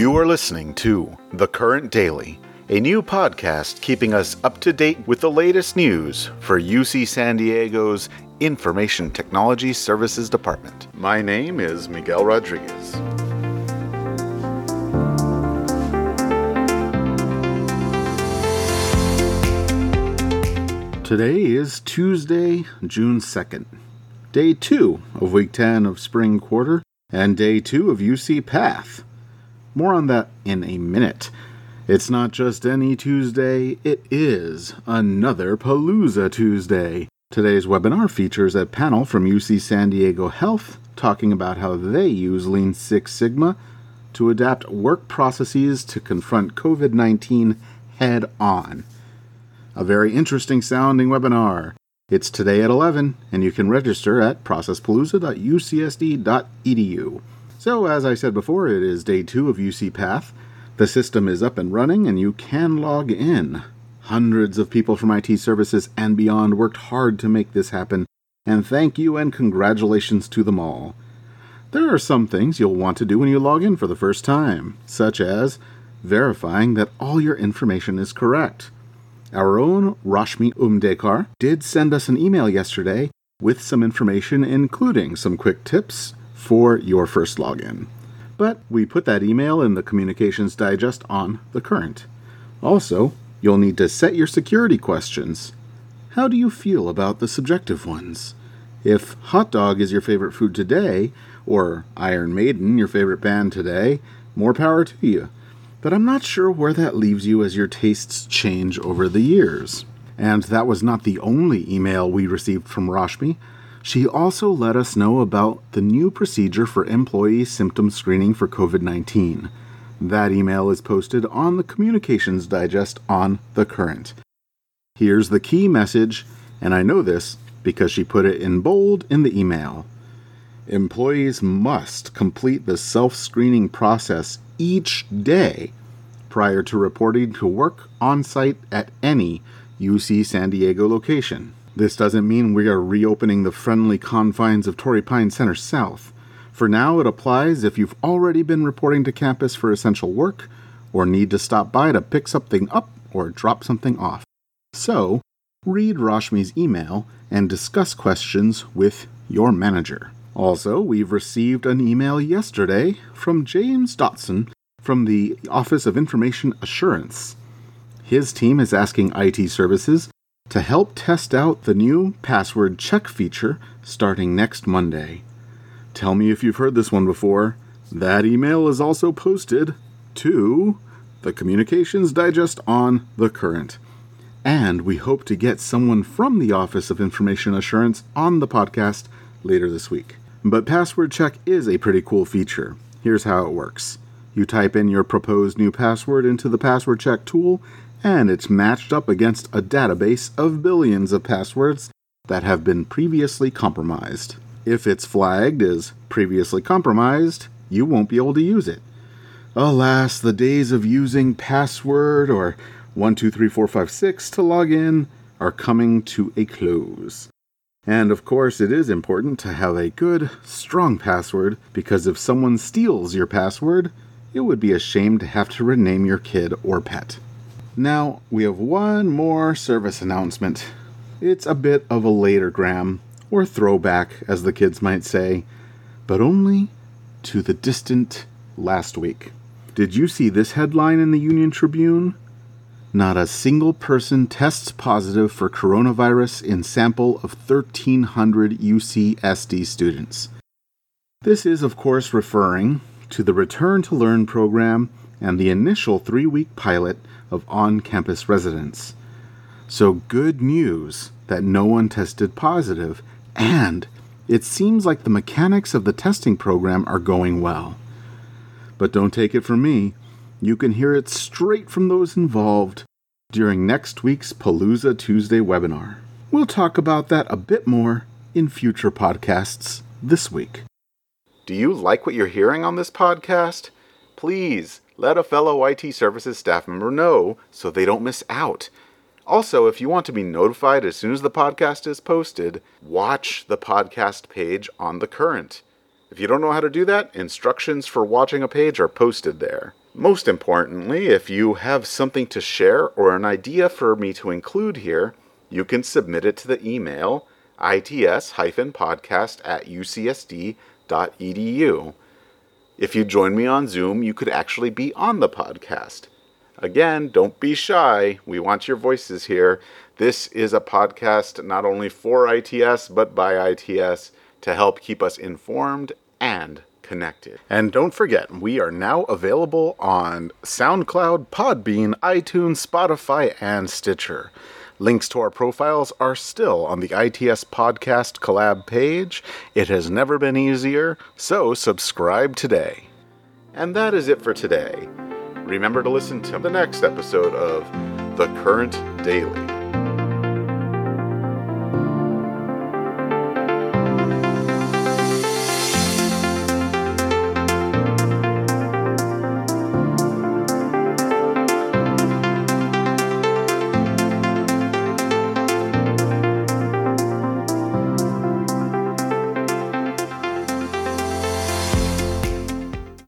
You are listening to The Current Daily, a new podcast keeping us up to date with the latest news for UC San Diego's Information Technology Services Department. My name is Miguel Rodriguez. Today is Tuesday, June 2nd, day two of week 10 of spring quarter, and day two of UC Path. More on that in a minute. It's not just any Tuesday, it is another Palooza Tuesday. Today's webinar features a panel from UC San Diego Health talking about how they use Lean Six Sigma to adapt work processes to confront COVID 19 head on. A very interesting sounding webinar. It's today at 11, and you can register at processpalooza.ucsd.edu. So, as I said before, it is day two of UC Path. The system is up and running, and you can log in. Hundreds of people from IT services and beyond worked hard to make this happen, and thank you and congratulations to them all. There are some things you'll want to do when you log in for the first time, such as verifying that all your information is correct. Our own Rashmi Umdekar did send us an email yesterday with some information, including some quick tips for your first login. But we put that email in the Communications Digest on the current. Also, you'll need to set your security questions. How do you feel about the subjective ones? If hot dog is your favorite food today, or Iron Maiden your favorite band today, more power to you but I'm not sure where that leaves you as your tastes change over the years. And that was not the only email we received from Rashmi. She also let us know about the new procedure for employee symptom screening for COVID 19. That email is posted on the Communications Digest on The Current. Here's the key message, and I know this because she put it in bold in the email. Employees must complete the self screening process each day prior to reporting to work on site at any UC San Diego location. This doesn't mean we are reopening the friendly confines of Torrey Pines Center South. For now, it applies if you've already been reporting to campus for essential work or need to stop by to pick something up or drop something off. So, read Rashmi's email and discuss questions with your manager. Also, we've received an email yesterday from James Dotson from the Office of Information Assurance. His team is asking IT services to help test out the new password check feature starting next Monday. Tell me if you've heard this one before. That email is also posted to the Communications Digest on The Current. And we hope to get someone from the Office of Information Assurance on the podcast later this week. But password check is a pretty cool feature. Here's how it works you type in your proposed new password into the password check tool, and it's matched up against a database of billions of passwords that have been previously compromised. If it's flagged as previously compromised, you won't be able to use it. Alas, the days of using password or 123456 to log in are coming to a close. And of course, it is important to have a good, strong password because if someone steals your password, it would be a shame to have to rename your kid or pet. Now, we have one more service announcement. It's a bit of a later gram, or throwback, as the kids might say, but only to the distant last week. Did you see this headline in the Union Tribune? Not a single person tests positive for coronavirus in sample of 1,300 UCSD students. This is, of course, referring to the Return to Learn program and the initial three week pilot of on campus residence. So, good news that no one tested positive, and it seems like the mechanics of the testing program are going well. But don't take it from me. You can hear it straight from those involved during next week's Palooza Tuesday webinar. We'll talk about that a bit more in future podcasts this week. Do you like what you're hearing on this podcast? Please let a fellow IT services staff member know so they don't miss out. Also, if you want to be notified as soon as the podcast is posted, watch the podcast page on the current. If you don't know how to do that, instructions for watching a page are posted there. Most importantly, if you have something to share or an idea for me to include here, you can submit it to the email its-podcast at ucsd.edu. If you join me on Zoom, you could actually be on the podcast. Again, don't be shy. We want your voices here. This is a podcast not only for ITS, but by ITS to help keep us informed and connected. And don't forget, we are now available on SoundCloud, Podbean, iTunes, Spotify, and Stitcher. Links to our profiles are still on the ITS Podcast collab page. It has never been easier, so subscribe today. And that is it for today. Remember to listen to the next episode of The Current Daily.